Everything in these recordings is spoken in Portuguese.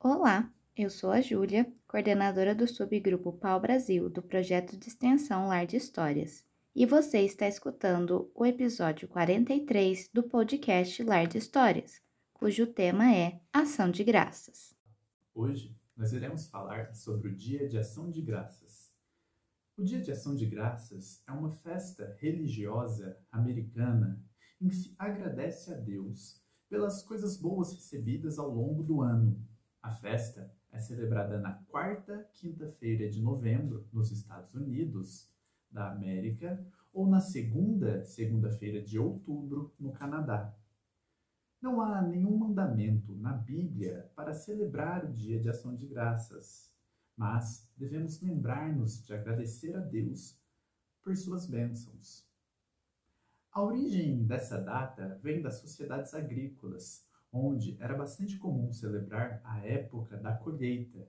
Olá, eu sou a Júlia, coordenadora do subgrupo Pau Brasil do projeto de extensão Lar de Histórias, e você está escutando o episódio 43 do podcast Lar de Histórias, cujo tema é Ação de Graças. Hoje nós iremos falar sobre o Dia de Ação de Graças. O Dia de Ação de Graças é uma festa religiosa americana em que se agradece a Deus pelas coisas boas recebidas ao longo do ano a festa é celebrada na quarta quinta-feira de novembro nos Estados Unidos da América ou na segunda segunda-feira de outubro no Canadá. Não há nenhum mandamento na Bíblia para celebrar o Dia de Ação de Graças, mas devemos lembrar-nos de agradecer a Deus por suas bênçãos. A origem dessa data vem das sociedades agrícolas, onde era bastante comum celebrar a época da colheita.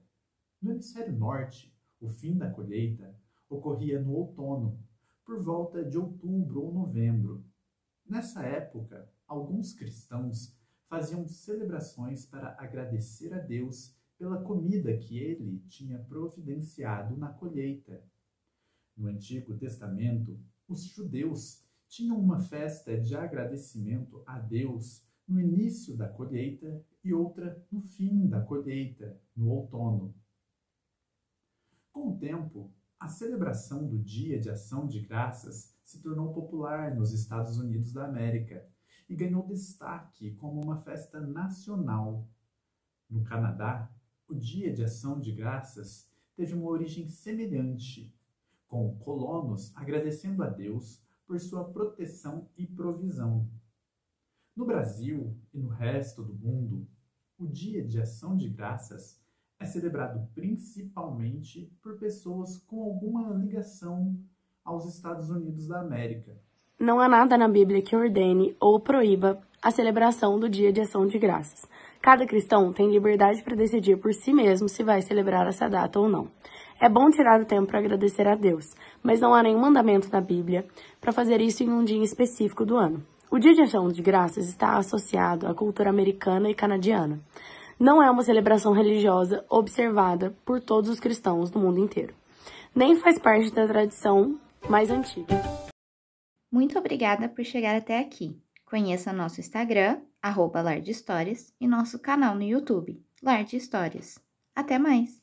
No hemisfério norte, o fim da colheita ocorria no outono, por volta de outubro ou novembro. Nessa época, alguns cristãos faziam celebrações para agradecer a Deus pela comida que ele tinha providenciado na colheita. No Antigo Testamento, os judeus tinham uma festa de agradecimento a Deus no início da colheita e outra no fim da colheita, no outono. Com o tempo, a celebração do Dia de Ação de Graças se tornou popular nos Estados Unidos da América e ganhou destaque como uma festa nacional. No Canadá, o Dia de Ação de Graças teve uma origem semelhante, com colonos agradecendo a Deus por sua proteção e provisão. No Brasil e no resto do mundo, o Dia de Ação de Graças é celebrado principalmente por pessoas com alguma ligação aos Estados Unidos da América. Não há nada na Bíblia que ordene ou proíba a celebração do Dia de Ação de Graças. Cada cristão tem liberdade para decidir por si mesmo se vai celebrar essa data ou não. É bom tirar o tempo para agradecer a Deus, mas não há nenhum mandamento na Bíblia para fazer isso em um dia específico do ano. O Dia de Ação de Graças está associado à cultura americana e canadiana. Não é uma celebração religiosa observada por todos os cristãos do mundo inteiro. Nem faz parte da tradição mais antiga. Muito obrigada por chegar até aqui. Conheça nosso Instagram, arroba Histórias, e nosso canal no YouTube, Lar de Histórias. Até mais!